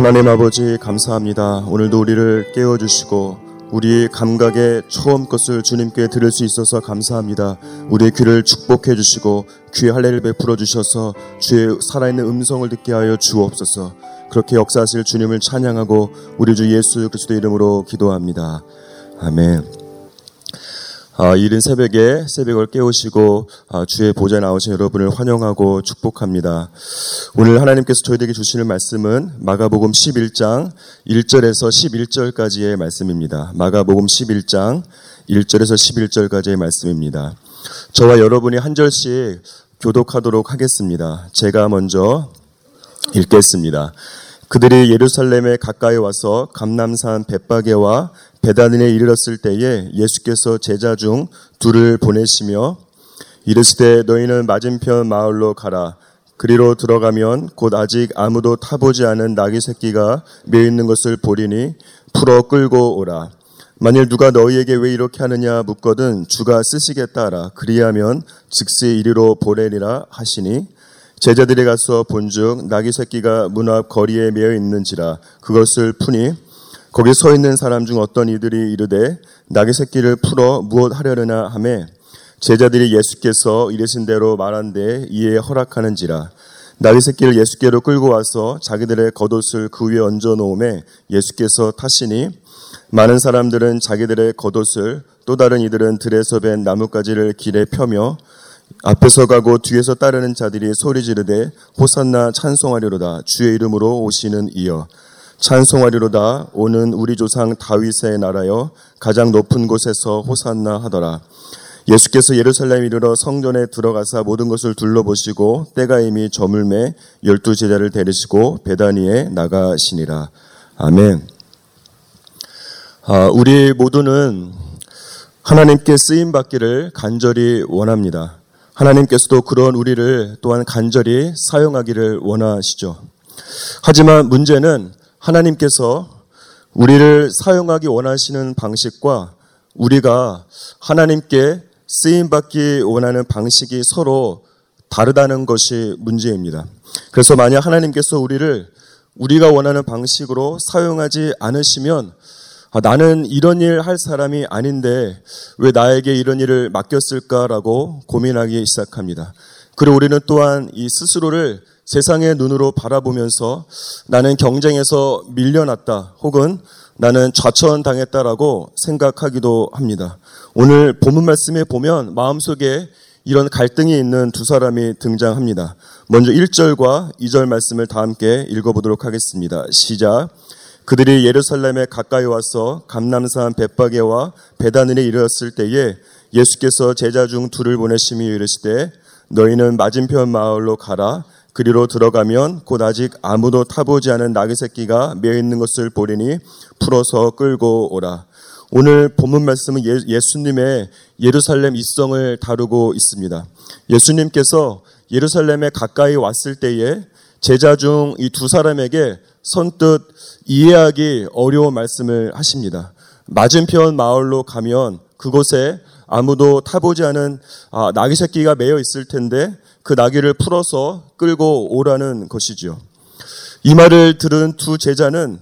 하나님 아버지 감사합니다. 오늘도 우리를 깨워주시고 우리 감각의 처음 것을 주님께 들을 수 있어서 감사합니다. 우리의 귀를 축복해 주시고 귀의 할례를 베풀어 주셔서 주의 살아있는 음성을 듣게 하여 주옵소서. 그렇게 역사하실 주님을 찬양하고 우리 주 예수 그리스도 이름으로 기도합니다. 아멘. 아, 이른 새벽에 새벽을 깨우시고 아, 주의 보좌에 나오신 여러분을 환영하고 축복합니다. 오늘 하나님께서 저희에게 주시는 말씀은 마가복음 11장 1절에서 11절까지의 말씀입니다. 마가복음 11장 1절에서 11절까지의 말씀입니다. 저와 여러분이 한 절씩 교독하도록 하겠습니다. 제가 먼저 읽겠습니다. 그들이 예루살렘에 가까이 와서 감남산 벳바게와 베다니에 이르렀을 때에 예수께서 제자 중 둘을 보내시며 이르시되 너희는 맞은편 마을로 가라. 그리로 들어가면 곧 아직 아무도 타보지 않은 나귀 새끼가 매 있는 것을 보리니 풀어 끌고 오라. 만일 누가 너희에게 왜 이렇게 하느냐 묻거든 주가 쓰시겠다 하라. 그리하면 즉시 이리로 보내리라 하시니 제자들이 가서 본즉 나귀 새끼가 문 앞 거리에 매어 있는지라 그것을 푸니 거기 서 있는 사람 중 어떤 이들이 이르되 나귀 새끼를 풀어 무엇 하려느냐 하매 제자들이 예수께서 이르신 대로 말한데 이에 허락하는지라 나귀 새끼를 예수께로 끌고 와서 자기들의 겉옷을 그 위에 얹어 놓음에 예수께서 타시니 많은 사람들은 자기들의 겉옷을 또 다른 이들은 들에서 벤 나뭇가지를 길에 펴며 앞에서 가고 뒤에서 따르는 자들이 소리 지르되 호산나 찬송하리로다 주의 이름으로 오시는 이여 찬송하리로다 오는 우리 조상 다윗의 나라여 가장 높은 곳에서 호산나 하더라. 예수께서 예루살렘 이르러 성전에 들어가사 모든 것을 둘러보시고 때가 이미 저물매 열두 제자를 데리시고 베다니에 나가시니라. 아멘. 아, 우리 모두는 하나님께 쓰임 받기를 간절히 원합니다. 하나님께서도 그런 우리를 또한 간절히 사용하기를 원하시죠. 하지만 문제는 하나님께서 우리를 사용하기 원하시는 방식과 우리가 하나님께 쓰임받기 원하는 방식이 서로 다르다는 것이 문제입니다. 그래서 만약 하나님께서 우리를 우리가 원하는 방식으로 사용하지 않으시면 아, 나는 이런 일 할 사람이 아닌데 왜 나에게 이런 일을 맡겼을까라고 고민하기 시작합니다. 그리고 우리는 또한 이 스스로를 세상의 눈으로 바라보면서 나는 경쟁에서 밀려났다 혹은 나는 좌천당했다라고 생각하기도 합니다. 오늘 본문 말씀에 보면 마음속에 이런 갈등이 있는 두 사람이 등장합니다. 먼저 1절과 2절 말씀을 다 함께 읽어보도록 하겠습니다. 시작. 그들이 예루살렘에 가까이 와서 감남산 벳바게와 베다늘에 이르렀을 때에 예수께서 제자 중 둘을 보내심이 이르시되 너희는 맞은편 마을로 가라 그리로 들어가면 곧 아직 아무도 타보지 않은 나귀 새끼가 매어 있는 것을 보리니 풀어서 끌고 오라. 오늘 본문 말씀은 예, 예수님의 예루살렘 입성을 다루고 있습니다. 예수님께서 예루살렘에 가까이 왔을 때에 제자 중 이 두 사람에게 선뜻 이해하기 어려운 말씀을 하십니다. 맞은편 마을로 가면 그곳에 아무도 타보지 않은 아, 나귀 새끼가 매여 있을 텐데 그 나귀를 풀어서 끌고 오라는 것이지요. 이 말을 들은 두 제자는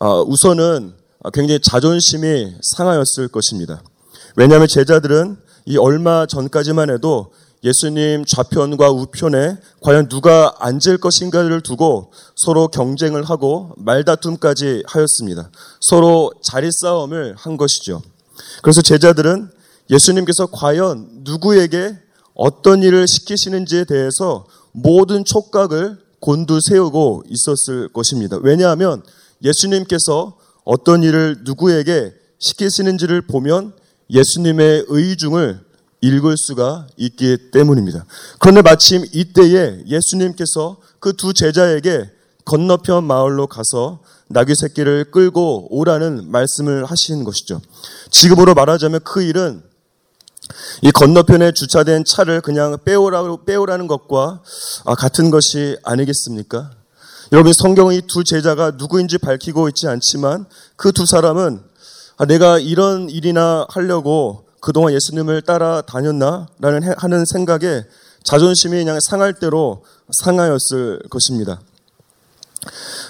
아, 우선은 굉장히 자존심이 상하였을 것입니다. 왜냐하면 제자들은 이 얼마 전까지만 해도 예수님 좌편과 우편에 과연 누가 앉을 것인가를 두고 서로 경쟁을 하고 말다툼까지 하였습니다. 서로 자리 싸움을 한 것이죠. 그래서 제자들은 예수님께서 과연 누구에게 어떤 일을 시키시는지에 대해서 모든 촉각을 곤두세우고 있었을 것입니다. 왜냐하면 예수님께서 어떤 일을 누구에게 시키시는지를 보면 예수님의 의중을 읽을 수가 있기 때문입니다. 그런데 마침 이때에 예수님께서 그 두 제자에게 건너편 마을로 가서 나귀 새끼를 끌고 오라는 말씀을 하시는 것이죠. 지금으로 말하자면 그 일은 이 건너편에 주차된 차를 그냥 빼오라, 빼오라는 것과 아, 같은 것이 아니겠습니까? 여러분 성경의 두 제자가 누구인지 밝히고 있지 않지만 그 두 사람은 아, 내가 이런 일이나 하려고 그동안 예수님을 따라 다녔나 라는 하는 생각에 자존심이 그냥 상할 대로 상하였을 것입니다.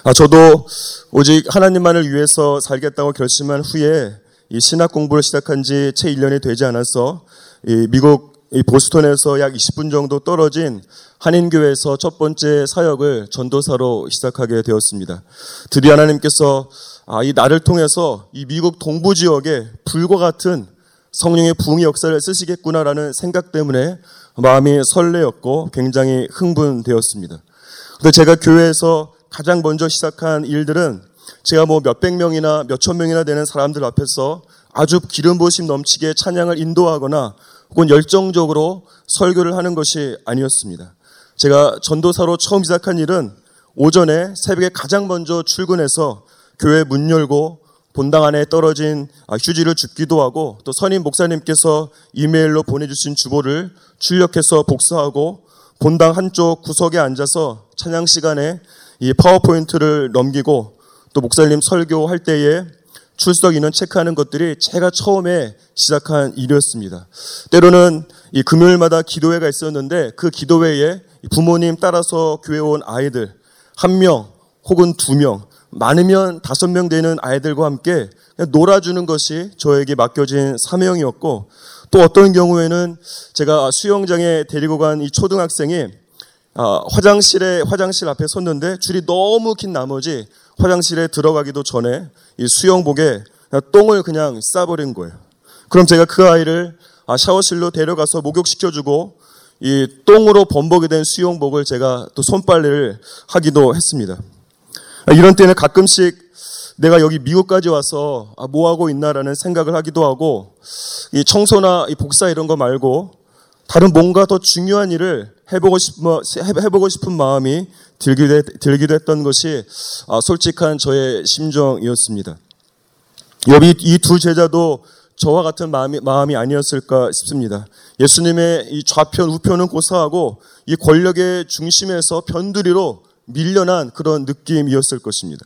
아, 저도 오직 하나님만을 위해서 살겠다고 결심한 후에 이 신학 공부를 시작한 지 채 1년이 되지 않아서 이 미국 이 보스턴에서 약 20분 정도 떨어진 한인교회에서 첫 번째 사역을 전도사로 시작하게 되었습니다. 드디어 하나님께서 아, 이 나를 통해서 이 미국 동부 지역에 불과 같은 성령의 부흥의 역사를 쓰시겠구나라는 생각 때문에 마음이 설레었고 굉장히 흥분되었습니다. 근데 제가 교회에서 가장 먼저 시작한 일들은 제가 뭐 몇백 명이나 몇천 명이나 되는 사람들 앞에서 아주 기름 부심 넘치게 찬양을 인도하거나 혹은 열정적으로 설교를 하는 것이 아니었습니다. 제가 전도사로 처음 시작한 일은 오전에 새벽에 가장 먼저 출근해서 교회 문 열고 본당 안에 떨어진 아, 휴지를 줍기도 하고 또 선임 목사님께서 이메일로 보내주신 주보를 출력해서 복사하고 본당 한쪽 구석에 앉아서 찬양 시간에 이 파워포인트를 넘기고 또 목사님 설교할 때에 출석 인원 체크하는 것들이 제가 처음에 시작한 일이었습니다. 때로는 이 금요일마다 기도회가 있었는데 그 기도회에 부모님 따라서 교회 온 아이들 한 명 혹은 두 명, 많으면 다섯 명 되는 아이들과 함께 놀아주는 것이 저에게 맡겨진 사명이었고 또 어떤 경우에는 제가 수영장에 데리고 간 이 초등학생이 아, 화장실에 화장실 앞에 섰는데 줄이 너무 긴 나머지 화장실에 들어가기도 전에 이 수영복에 똥을 그냥 싸버린 거예요. 그럼 제가 그 아이를 아, 샤워실로 데려가서 목욕시켜주고 이 똥으로 범벅이 된 수영복을 제가 또 손빨래를 하기도 했습니다. 아, 이런 때는 가끔씩 내가 여기 미국까지 와서 아, 뭐 하고 있나라는 생각을 하기도 하고 이 청소나 이 복사 이런 거 말고 다른 뭔가 더 중요한 일을 해보고 싶은, 해보고 싶은 마음이 들기도, 들기도 했던 것이 아, 솔직한 저의 심정이었습니다. 여기 이 두 제자도 저와 같은 마음이, 마음이 아니었을까 싶습니다. 예수님의 이 좌편, 우편은 고사하고 이 권력의 중심에서 변두리로 밀려난 그런 느낌이었을 것입니다.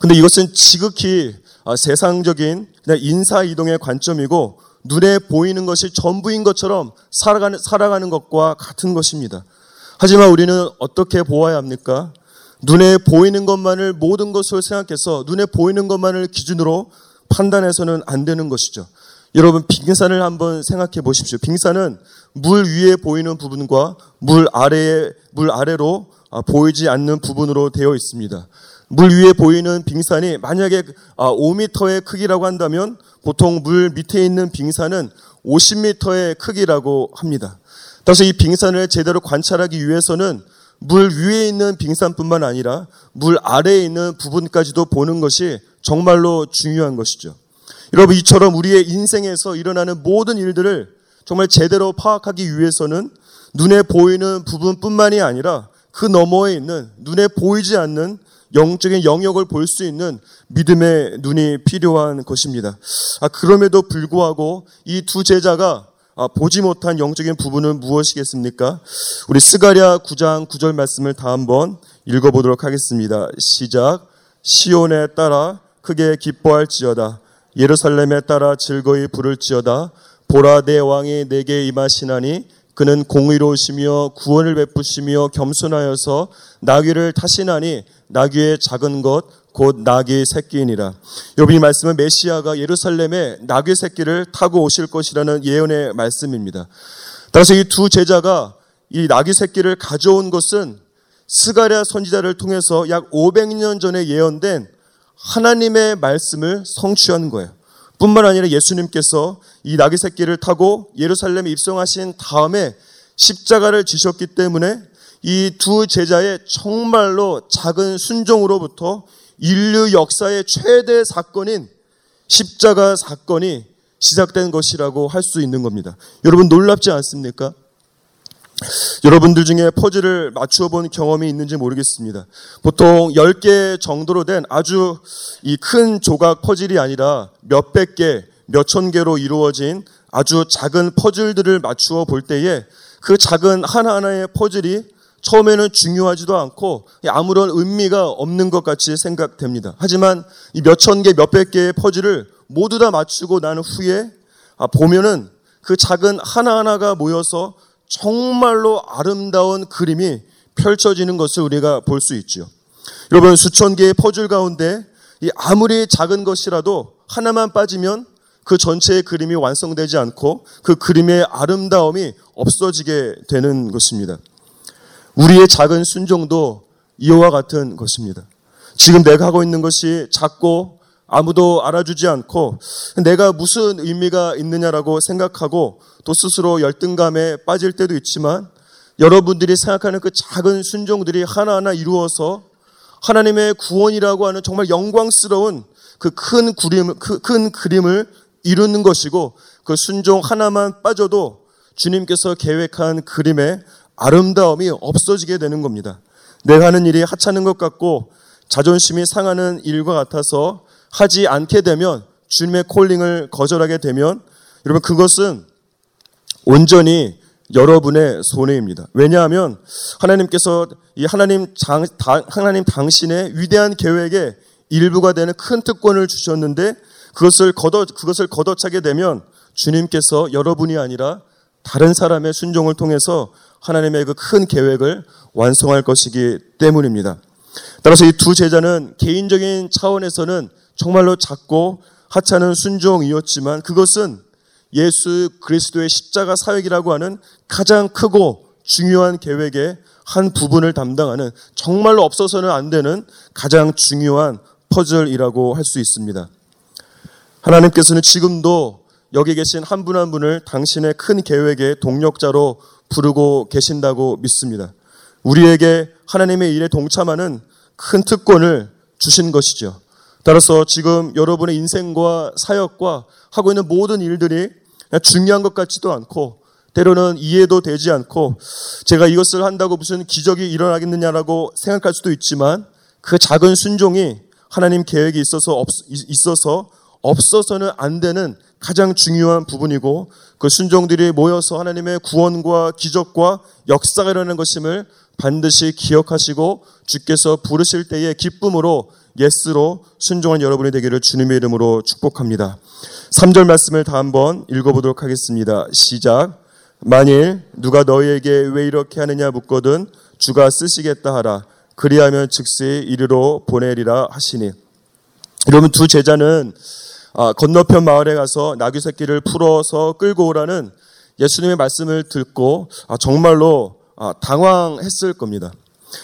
근데 이것은 지극히 아, 세상적인 인사 이동의 관점이고 눈에 보이는 것이 전부인 것처럼 살아가는, 살아가는 것과 같은 것입니다. 하지만 우리는 어떻게 보아야 합니까? 눈에 보이는 것만을 모든 것을 생각해서 눈에 보이는 것만을 기준으로 판단해서는 안 되는 것이죠. 여러분, 빙산을 한번 생각해 보십시오. 빙산은 물 위에 보이는 부분과 물 아래에, 물 아래로 아, 보이지 않는 부분으로 되어 있습니다. 물 위에 보이는 빙산이 만약에 5m의 아, 크기라고 한다면 보통 물 밑에 있는 빙산은 50m의 크기라고 합니다. 따라서 이 빙산을 제대로 관찰하기 위해서는 물 위에 있는 빙산뿐만 아니라 물 아래에 있는 부분까지도 보는 것이 정말로 중요한 것이죠. 여러분, 이처럼 우리의 인생에서 일어나는 모든 일들을 정말 제대로 파악하기 위해서는 눈에 보이는 부분뿐만이 아니라 그 너머에 있는 눈에 보이지 않는 영적인 영역을 볼 수 있는 믿음의 눈이 필요한 것입니다. 아, 그럼에도 불구하고 이 두 제자가 아, 보지 못한 영적인 부분은 무엇이겠습니까? 우리 스가랴 9장 9절 말씀을 다 한번 읽어보도록 하겠습니다. 시작. 시온에 따라 크게 기뻐할지어다. 예루살렘에 따라 즐거이 부를지어다. 보라 내 왕이 내게 임하시나니 그는 공의로우시며 구원을 베푸시며 겸손하여서 나귀를 타시나니 나귀의 작은 것, 곧 나귀 새끼이니라. 이 말씀은 메시아가 예루살렘에 나귀 새끼를 타고 오실 것이라는 예언의 말씀입니다. 따라서 이 두 제자가 이 나귀 새끼를 가져온 것은 스가랴 선지자를 통해서 약 500년 전에 예언된 하나님의 말씀을 성취한 거예요. 뿐만 아니라 예수님께서 이 나귀 새끼를 타고 예루살렘에 입성하신 다음에 십자가를 지셨기 때문에 이 두 제자의 정말로 작은 순종으로부터 인류 역사의 최대 사건인 십자가 사건이 시작된 것이라고 할 수 있는 겁니다. 여러분 놀랍지 않습니까? 여러분들 중에 퍼즐을 맞추어 본 경험이 있는지 모르겠습니다. 보통 10개 정도로 된 아주 이 큰 조각 퍼즐이 아니라 몇백 개, 몇천 개로 이루어진 아주 작은 퍼즐들을 맞추어 볼 때에 그 작은 하나하나의 퍼즐이 처음에는 중요하지도 않고 아무런 의미가 없는 것 같이 생각됩니다. 하지만 이 몇천 개, 몇백 개의 퍼즐을 모두 다 맞추고 난 후에 아, 보면은 그 작은 하나하나가 모여서 정말로 아름다운 그림이 펼쳐지는 것을 우리가 볼 수 있죠. 여러분 수천 개의 퍼즐 가운데 이 아무리 작은 것이라도 하나만 빠지면 그 전체의 그림이 완성되지 않고 그 그림의 아름다움이 없어지게 되는 것입니다. 우리의 작은 순종도 이와 같은 것입니다. 지금 내가 하고 있는 것이 작고 아무도 알아주지 않고 내가 무슨 의미가 있느냐라고 생각하고 또 스스로 열등감에 빠질 때도 있지만 여러분들이 생각하는 그 작은 순종들이 하나하나 이루어서 하나님의 구원이라고 하는 정말 영광스러운 그 큰 그림, 큰 그림을 이루는 것이고 그 순종 하나만 빠져도 주님께서 계획한 그림의 아름다움이 없어지게 되는 겁니다. 내가 하는 일이 하찮은 것 같고 자존심이 상하는 일과 같아서 하지 않게 되면 주님의 콜링을 거절하게 되면 여러분 그것은 온전히 여러분의 손해입니다. 왜냐하면 하나님께서 이 하나님 장, 하나님 당신의 위대한 계획의 일부가 되는 큰 특권을 주셨는데 그것을 걷어 그것을 걷어차게 되면 주님께서 여러분이 아니라 다른 사람의 순종을 통해서 하나님의 그 큰 계획을 완성할 것이기 때문입니다. 따라서 이 두 제자는 개인적인 차원에서는 정말로 작고 하찮은 순종이었지만 그것은 예수 그리스도의 십자가 사역이라고 하는 가장 크고 중요한 계획의 한 부분을 담당하는 정말로 없어서는 안 되는 가장 중요한 퍼즐이라고 할 수 있습니다. 하나님께서는 지금도 여기 계신 한 분한 한 분을 당신의 큰 계획의 동력자로 부르고 계신다고 믿습니다. 우리에게 하나님의 일에 동참하는 큰 특권을 주신 것이죠. 따라서 지금 여러분의 인생과 사역과 하고 있는 모든 일들이 중요한 것 같지도 않고 때로는 이해도 되지 않고 제가 이것을 한다고 무슨 기적이 일어나겠느냐라고 생각할 수도 있지만 그 작은 순종이 하나님 계획이 있어서 없, 있어서 없어서는 안 되는 가장 중요한 부분이고 그 순종들이 모여서 하나님의 구원과 기적과 역사가 일어나는 것임을 반드시 기억하시고 주께서 부르실 때의 기쁨으로 예스로 순종한 여러분이 되기를 주님의 이름으로 축복합니다. 3절 말씀을 다 한번 읽어보도록 하겠습니다. 시작. 만일 누가 너희에게 왜 이렇게 하느냐 묻거든 주가 쓰시겠다 하라. 그리하면 즉시 이리로 보내리라 하시니. 여러분 두 제자는 아, 건너편 마을에 가서 나귀 새끼를 풀어서 끌고 오라는 예수님의 말씀을 듣고 아, 정말로 아, 당황했을 겁니다.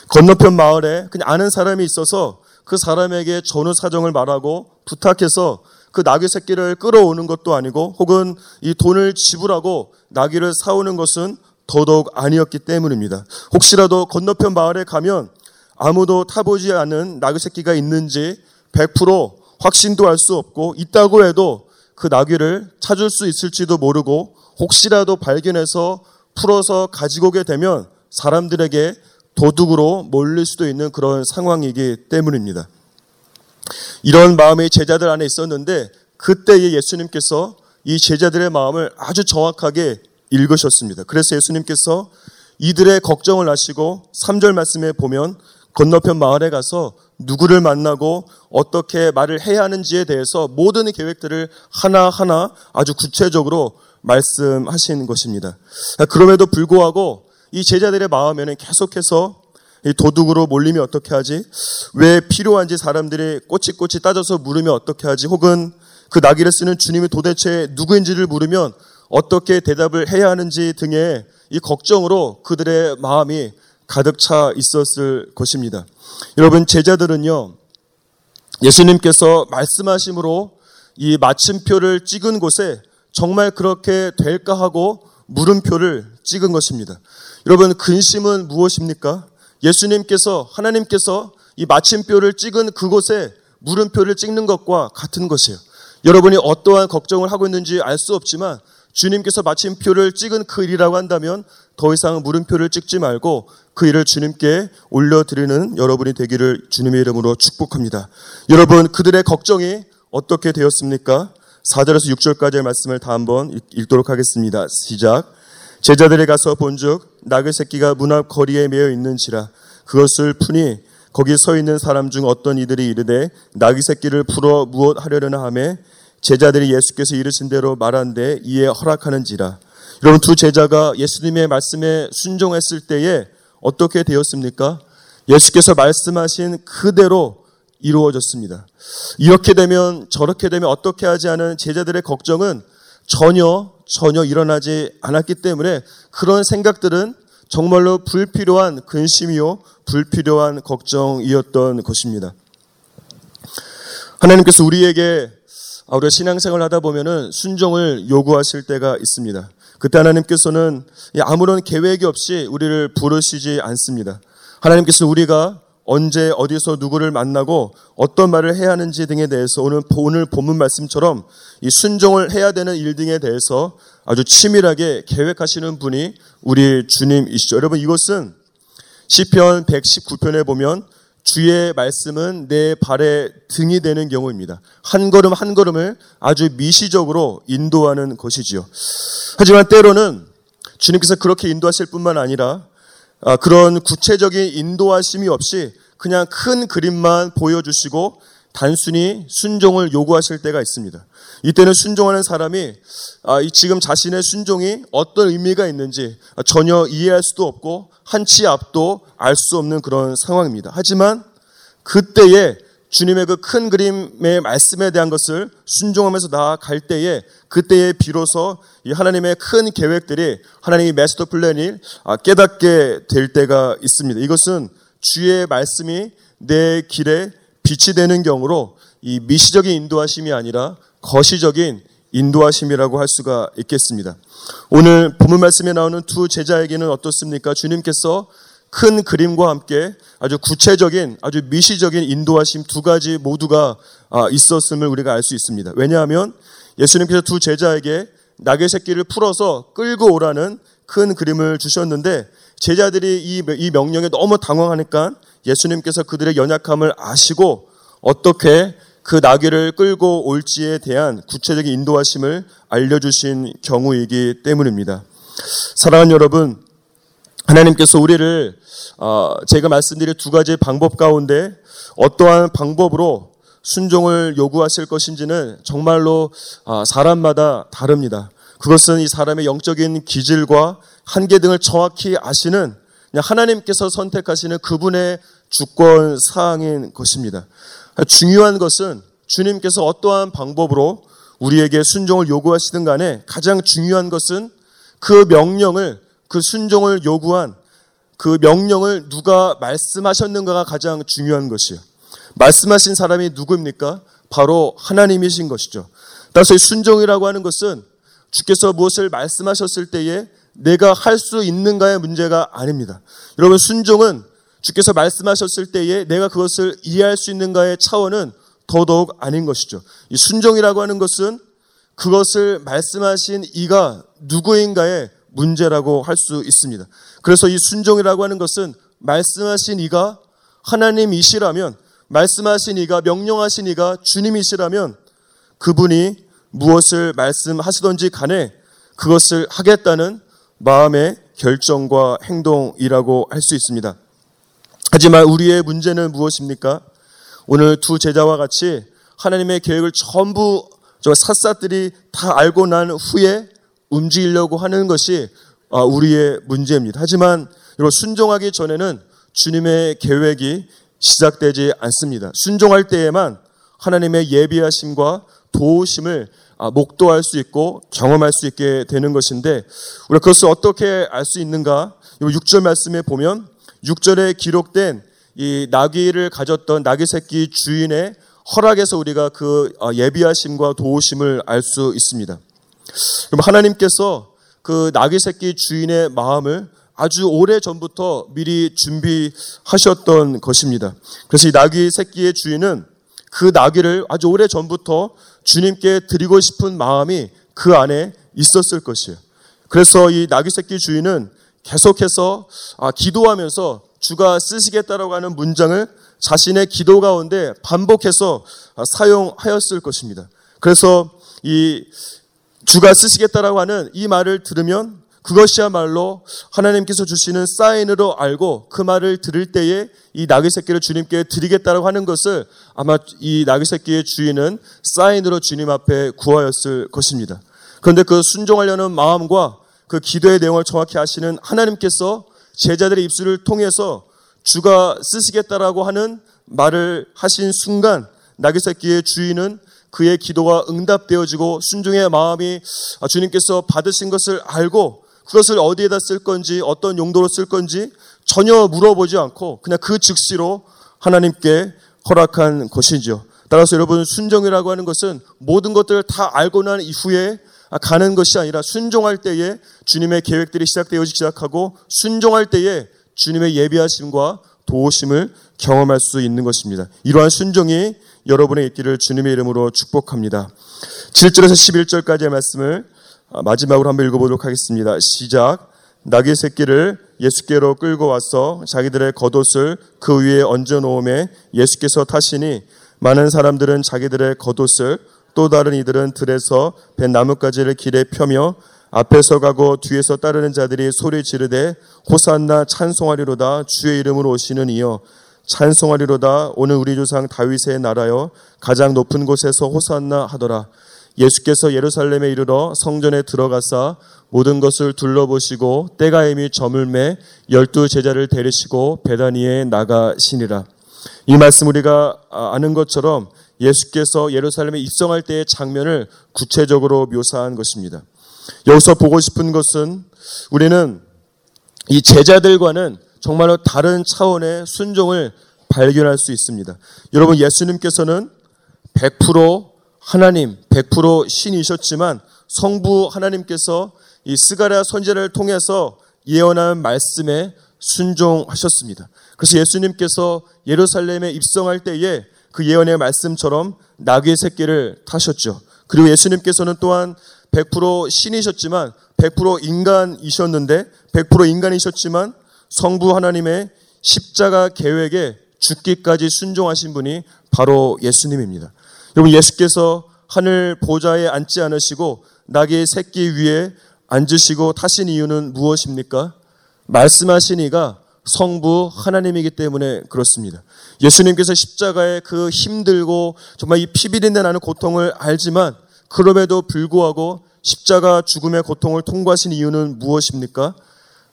건너편 마을에 그냥 아는 사람이 있어서 그 사람에게 전후 사정을 말하고 부탁해서 그 나귀 새끼를 끌어오는 것도 아니고 혹은 이 돈을 지불하고 나귀를 사오는 것은 더더욱 아니었기 때문입니다. 혹시라도 건너편 마을에 가면 아무도 타보지 않은 나귀 새끼가 있는지 100% 확신도 할 수 없고 있다고 해도 그 나귀를 찾을 수 있을지도 모르고 혹시라도 발견해서 풀어서 가지고 오게 되면 사람들에게 도둑으로 몰릴 수도 있는 그런 상황이기 때문입니다. 이런 마음이 제자들 안에 있었는데 그때에 예수님께서 이 제자들의 마음을 아주 정확하게 읽으셨습니다. 그래서 예수님께서 이들의 걱정을 하시고 3절 말씀에 보면 건너편 마을에 가서 누구를 만나고 어떻게 말을 해야 하는지에 대해서 모든 계획들을 하나하나 아주 구체적으로 말씀하신 것입니다. 그럼에도 불구하고 이 제자들의 마음에는 계속해서 도둑으로 몰리면 어떻게 하지? 왜 필요한지 사람들이 꼬치꼬치 따져서 물으면 어떻게 하지? 혹은 그 나귀를 쓰는 주님이 도대체 누구인지를 물으면 어떻게 대답을 해야 하는지 등의 이 걱정으로 그들의 마음이 가득 차 있었을 것입니다. 여러분, 제자들은요, 예수님께서 말씀하심으로 이 마침표를 찍은 곳에 정말 그렇게 될까 하고 물음표를 찍은 것입니다. 여러분, 근심은 무엇입니까? 예수님께서, 하나님께서 이 마침표를 찍은 그곳에 물음표를 찍는 것과 같은 것이에요. 여러분이 어떠한 걱정을 하고 있는지 알 수 없지만 주님께서 마침표를 찍은 그 일이라고 한다면 더 이상 물음표를 찍지 말고 그 일을 주님께 올려드리는 여러분이 되기를 주님의 이름으로 축복합니다. 여러분, 그들의 걱정이 어떻게 되었습니까? 4절에서 6절까지의 말씀을 다 한번 읽도록 하겠습니다. 시작. 제자들이 가서 본즉 나귀 새끼가 문 앞 거리에 매여 있는지라 그것을 푸니 거기 서 있는 사람 중 어떤 이들이 이르되 나귀 새끼를 풀어 무엇 하려나 하매 제자들이 예수께서 이르신 대로 말한데 이에 허락하는지라. 여러분 두 제자가 예수님의 말씀에 순종했을 때에 어떻게 되었습니까? 예수께서 말씀하신 그대로 이루어졌습니다. 이렇게 되면 저렇게 되면 어떻게 하지 않은 제자들의 걱정은 전혀 전혀 일어나지 않았기 때문에 그런 생각들은 정말로 불필요한 근심이요 불필요한 걱정이었던 것입니다. 하나님께서 우리에게 아, 우리가 신앙생활 하다 보면은 순종을 요구하실 때가 있습니다. 그때 하나님께서는 아무런 계획이 없이 우리를 부르시지 않습니다. 하나님께서 우리가 언제 어디서 누구를 만나고 어떤 말을 해야 하는지 등에 대해서 오늘 오늘 본문 말씀처럼 이 순종을 해야 되는 일 등에 대해서 아주 치밀하게 계획하시는 분이 우리 주님이시죠. 여러분 이것은 시편 119편에 보면 주의 말씀은 내 발의 등이 되는 경우입니다. 한 걸음 한 걸음을 아주 미시적으로 인도하는 것이지요. 하지만 때로는 주님께서 그렇게 인도하실 뿐만 아니라 아, 그런 구체적인 인도하심이 없이 그냥 큰 그림만 보여주시고 단순히 순종을 요구하실 때가 있습니다. 이때는 순종하는 사람이 아, 지금 자신의 순종이 어떤 의미가 있는지 전혀 이해할 수도 없고 한치 앞도 알 수 없는 그런 상황입니다. 하지만 그때에 주님의 그 큰 그림의 말씀에 대한 것을 순종하면서 나아갈 때에 그때에 비로소 이 하나님의 큰 계획들이 하나님의 마스터 플랜이 아, 깨닫게 될 때가 있습니다. 이것은 주의 말씀이 내 길에 빛이 되는 경우로 이 미시적인 인도하심이 아니라 거시적인 인도하심이라고 할 수가 있겠습니다. 오늘 본문 말씀에 나오는 두 제자에게는 어떻습니까? 주님께서 큰 그림과 함께 아주 구체적인 아주 미시적인 인도하심 두 가지 모두가 아, 있었음을 우리가 알 수 있습니다. 왜냐하면 예수님께서 두 제자에게 낙의 새끼를 풀어서 끌고 오라는 큰 그림을 주셨는데 제자들이 이, 이 명령에 너무 당황하니까 예수님께서 그들의 연약함을 아시고 어떻게 그 나귀를 끌고 올지에 대한 구체적인 인도하심을 알려주신 경우이기 때문입니다. 사랑하는 여러분, 하나님께서 우리를 어, 제가 말씀드린 두 가지 방법 가운데 어떠한 방법으로 순종을 요구하실 것인지는 정말로 아, 사람마다 다릅니다. 그것은 이 사람의 영적인 기질과 한계 등을 정확히 아시는 하나님께서 선택하시는 그분의 주권 사항인 것입니다. 중요한 것은 주님께서 어떠한 방법으로 우리에게 순종을 요구하시든 간에 가장 중요한 것은 그 명령을 그 순종을 요구한 그 명령을 누가 말씀하셨는가가 가장 중요한 것이에요. 말씀하신 사람이 누구입니까? 바로 하나님이신 것이죠. 따라서 순종이라고 하는 것은 주께서 무엇을 말씀하셨을 때에 내가 할 수 있는가의 문제가 아닙니다. 여러분, 순종은 주께서 말씀하셨을 때에 내가 그것을 이해할 수 있는가의 차원은 더더욱 아닌 것이죠. 이 순종이라고 하는 것은 그것을 말씀하신 이가 누구인가의 문제라고 할 수 있습니다. 그래서 이 순종이라고 하는 것은 말씀하신 이가 하나님이시라면 말씀하신 이가 명령하신 이가 주님이시라면 그분이 무엇을 말씀하시던지 간에 그것을 하겠다는 마음의 결정과 행동이라고 할 수 있습니다. 하지만 우리의 문제는 무엇입니까? 오늘 두 제자와 같이 하나님의 계획을 전부 저 샅샅들이 다 알고 난 후에 움직이려고 하는 것이 아, 우리의 문제입니다. 하지만 순종하기 전에는 주님의 계획이 시작되지 않습니다. 순종할 때에만 하나님의 예비하심과 도우심을 아, 목도할 수 있고 경험할 수 있게 되는 것인데 우리가 그것을 어떻게 알 수 있는가? 6절 말씀에 보면 6절에 기록된 이 나귀를 가졌던 나귀 새끼 주인의 허락에서 우리가 그 아, 예비하심과 도우심을 알 수 있습니다. 그럼 하나님께서 그 나귀 새끼 주인의 마음을 아주 오래 전부터 미리 준비하셨던 것입니다. 그래서 이 나귀 새끼의 주인은 그 나귀를 아주 오래 전부터 주님께 드리고 싶은 마음이 그 안에 있었을 것이에요. 그래서 이 나귀 새끼 주인은 계속해서 아, 기도하면서 주가 쓰시겠다라고 하는 문장을 자신의 기도 가운데 반복해서 아, 사용하였을 것입니다. 그래서 이 주가 쓰시겠다라고 하는 이 말을 들으면 그것이야말로 하나님께서 주시는 사인으로 알고 그 말을 들을 때에 이 나귀 새끼를 주님께 드리겠다라고 하는 것을 아마 이 나귀 새끼의 주인은 사인으로 주님 앞에 구하였을 것입니다. 그런데 그 순종하려는 마음과 그 기도의 내용을 정확히 아시는 하나님께서 제자들의 입술을 통해서 주가 쓰시겠다라고 하는 말을 하신 순간 나귀 새끼의 주인은 그의 기도가 응답되어지고 순종의 마음이 주님께서 받으신 것을 알고 그것을 어디에다 쓸 건지 어떤 용도로 쓸 건지 전혀 물어보지 않고 그냥 그 즉시로 하나님께 허락한 것이죠. 따라서 여러분 순종이라고 하는 것은 모든 것들을 다 알고 난 이후에 가는 것이 아니라 순종할 때에 주님의 계획들이 시작되어지기 시작하고 순종할 때에 주님의 예비하심과 도우심을 경험할 수 있는 것입니다. 이러한 순종이 여러분의 있기를 주님의 이름으로 축복합니다. 7절에서 11절까지의 말씀을 마지막으로 한번 읽어보도록 하겠습니다. 시작. 나귀 새끼를 예수께로 끌고 와서 자기들의 겉옷을 그 위에 얹어 놓음에 예수께서 타시니 많은 사람들은 자기들의 겉옷을 또 다른 이들은 들에서 벤 나뭇가지를 길에 펴며 앞에서 가고 뒤에서 따르는 자들이 소리 지르되 호산나 찬송하리로다 주의 이름으로 오시는 이여 찬송하리로다 오늘 우리 조상 다윗의 나라여 가장 높은 곳에서 호산나 하더라 예수께서 예루살렘에 이르러 성전에 들어가사 모든 것을 둘러보시고 때가 이미 저물매 열두 제자를 데리시고 베다니에 나가시니라. 이 말씀 우리가 아는 것처럼 예수께서 예루살렘에 입성할 때의 장면을 구체적으로 묘사한 것입니다. 여기서 보고 싶은 것은 우리는 이 제자들과는 정말로 다른 차원의 순종을 발견할 수 있습니다. 여러분 예수님께서는 100% 하나님 100% 신이셨지만 성부 하나님께서 이 스가랴 선지자를 통해서 예언한 말씀에 순종하셨습니다. 그래서 예수님께서 예루살렘에 입성할 때에 그 예언의 말씀처럼 나귀의 새끼를 타셨죠. 그리고 예수님께서는 또한 100% 신이셨지만 100% 인간이셨는데 100% 인간이셨지만 성부 하나님의 십자가 계획에 죽기까지 순종하신 분이 바로 예수님입니다. 여러분 예수께서 하늘 보좌에 앉지 않으시고 낙의 새끼 위에 앉으시고 타신 이유는 무엇입니까? 말씀하신 이가 성부 하나님이기 때문에 그렇습니다. 예수님께서 십자가에 그 힘들고 정말 이 피비린내 나는 고통을 알지만 그럼에도 불구하고 십자가 죽음의 고통을 통과하신 이유는 무엇입니까?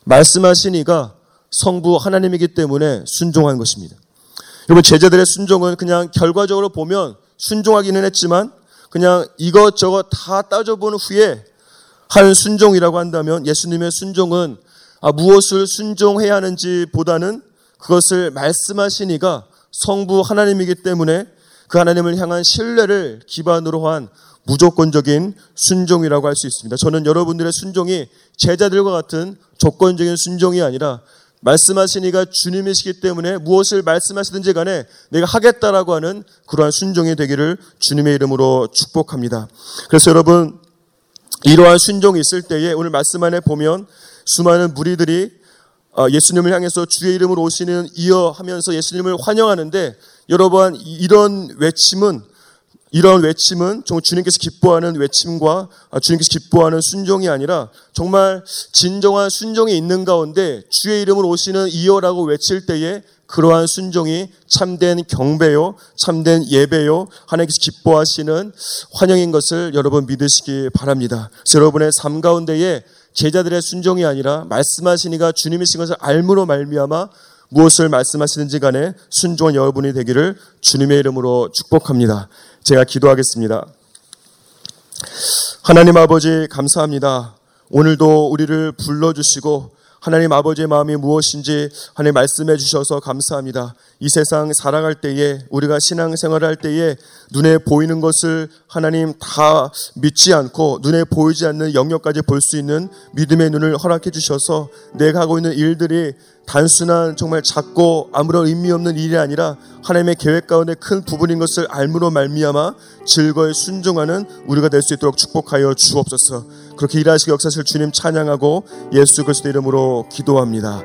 말씀하신 이가 성부 하나님이기 때문에 순종한 것입니다. 여러분 제자들의 순종은 그냥 결과적으로 보면 순종하기는 했지만 그냥 이것저것 다 따져본 후에 한 순종이라고 한다면 예수님의 순종은 아, 무엇을 순종해야 하는지 보다는 그것을 말씀하시니가 성부 하나님이기 때문에 그 하나님을 향한 신뢰를 기반으로 한 무조건적인 순종이라고 할 수 있습니다. 저는 여러분들의 순종이 제자들과 같은 조건적인 순종이 아니라 말씀하시니가 주님이시기 때문에 무엇을 말씀하시든지 간에 내가 하겠다라고 하는 그러한 순종이 되기를 주님의 이름으로 축복합니다. 그래서 여러분 이러한 순종이 있을 때에 오늘 말씀 안에 보면 수많은 무리들이 어, 예수님을 향해서 주의 이름으로 오시는 이어 하면서 예수님을 환영하는데 여러분 이런 외침은 이런 외침은 정말 주님께서 기뻐하는 외침과 아, 주님께서 기뻐하는 순종이 아니라 정말 진정한 순종이 있는 가운데 주의 이름으로 오시는 이어라고 외칠 때에 그러한 순종이 참된 경배요, 참된 예배요, 하나님께서 기뻐하시는 환영인 것을 여러분 믿으시기 바랍니다. 여러분의 삶 가운데에 제자들의 순종이 아니라 말씀하시니가 주님이신 것을 알므로 말미암아 무엇을 말씀하시는지 간에 순종한 여러분이 되기를 주님의 이름으로 축복합니다. 제가 기도하겠습니다. 하나님 아버지 감사합니다. 오늘도 우리를 불러주시고 하나님 아버지의 마음이 무엇인지 하나님 말씀해 주셔서 감사합니다. 이 세상 살아갈 때에 우리가 신앙생활을 할 때에 눈에 보이는 것을 하나님 다 믿지 않고 눈에 보이지 않는 영역까지 볼 수 있는 믿음의 눈을 허락해 주셔서 내가 하고 있는 일들이 단순한 정말 작고 아무런 의미 없는 일이 아니라 하나님의 계획 가운데 큰 부분인 것을 알므로 말미암아 즐거이 순종하는 우리가 될 수 있도록 축복하여 주옵소서. 그렇게 일하시기 역사실 주님 찬양하고 예수 그리스도 이름으로 기도합니다.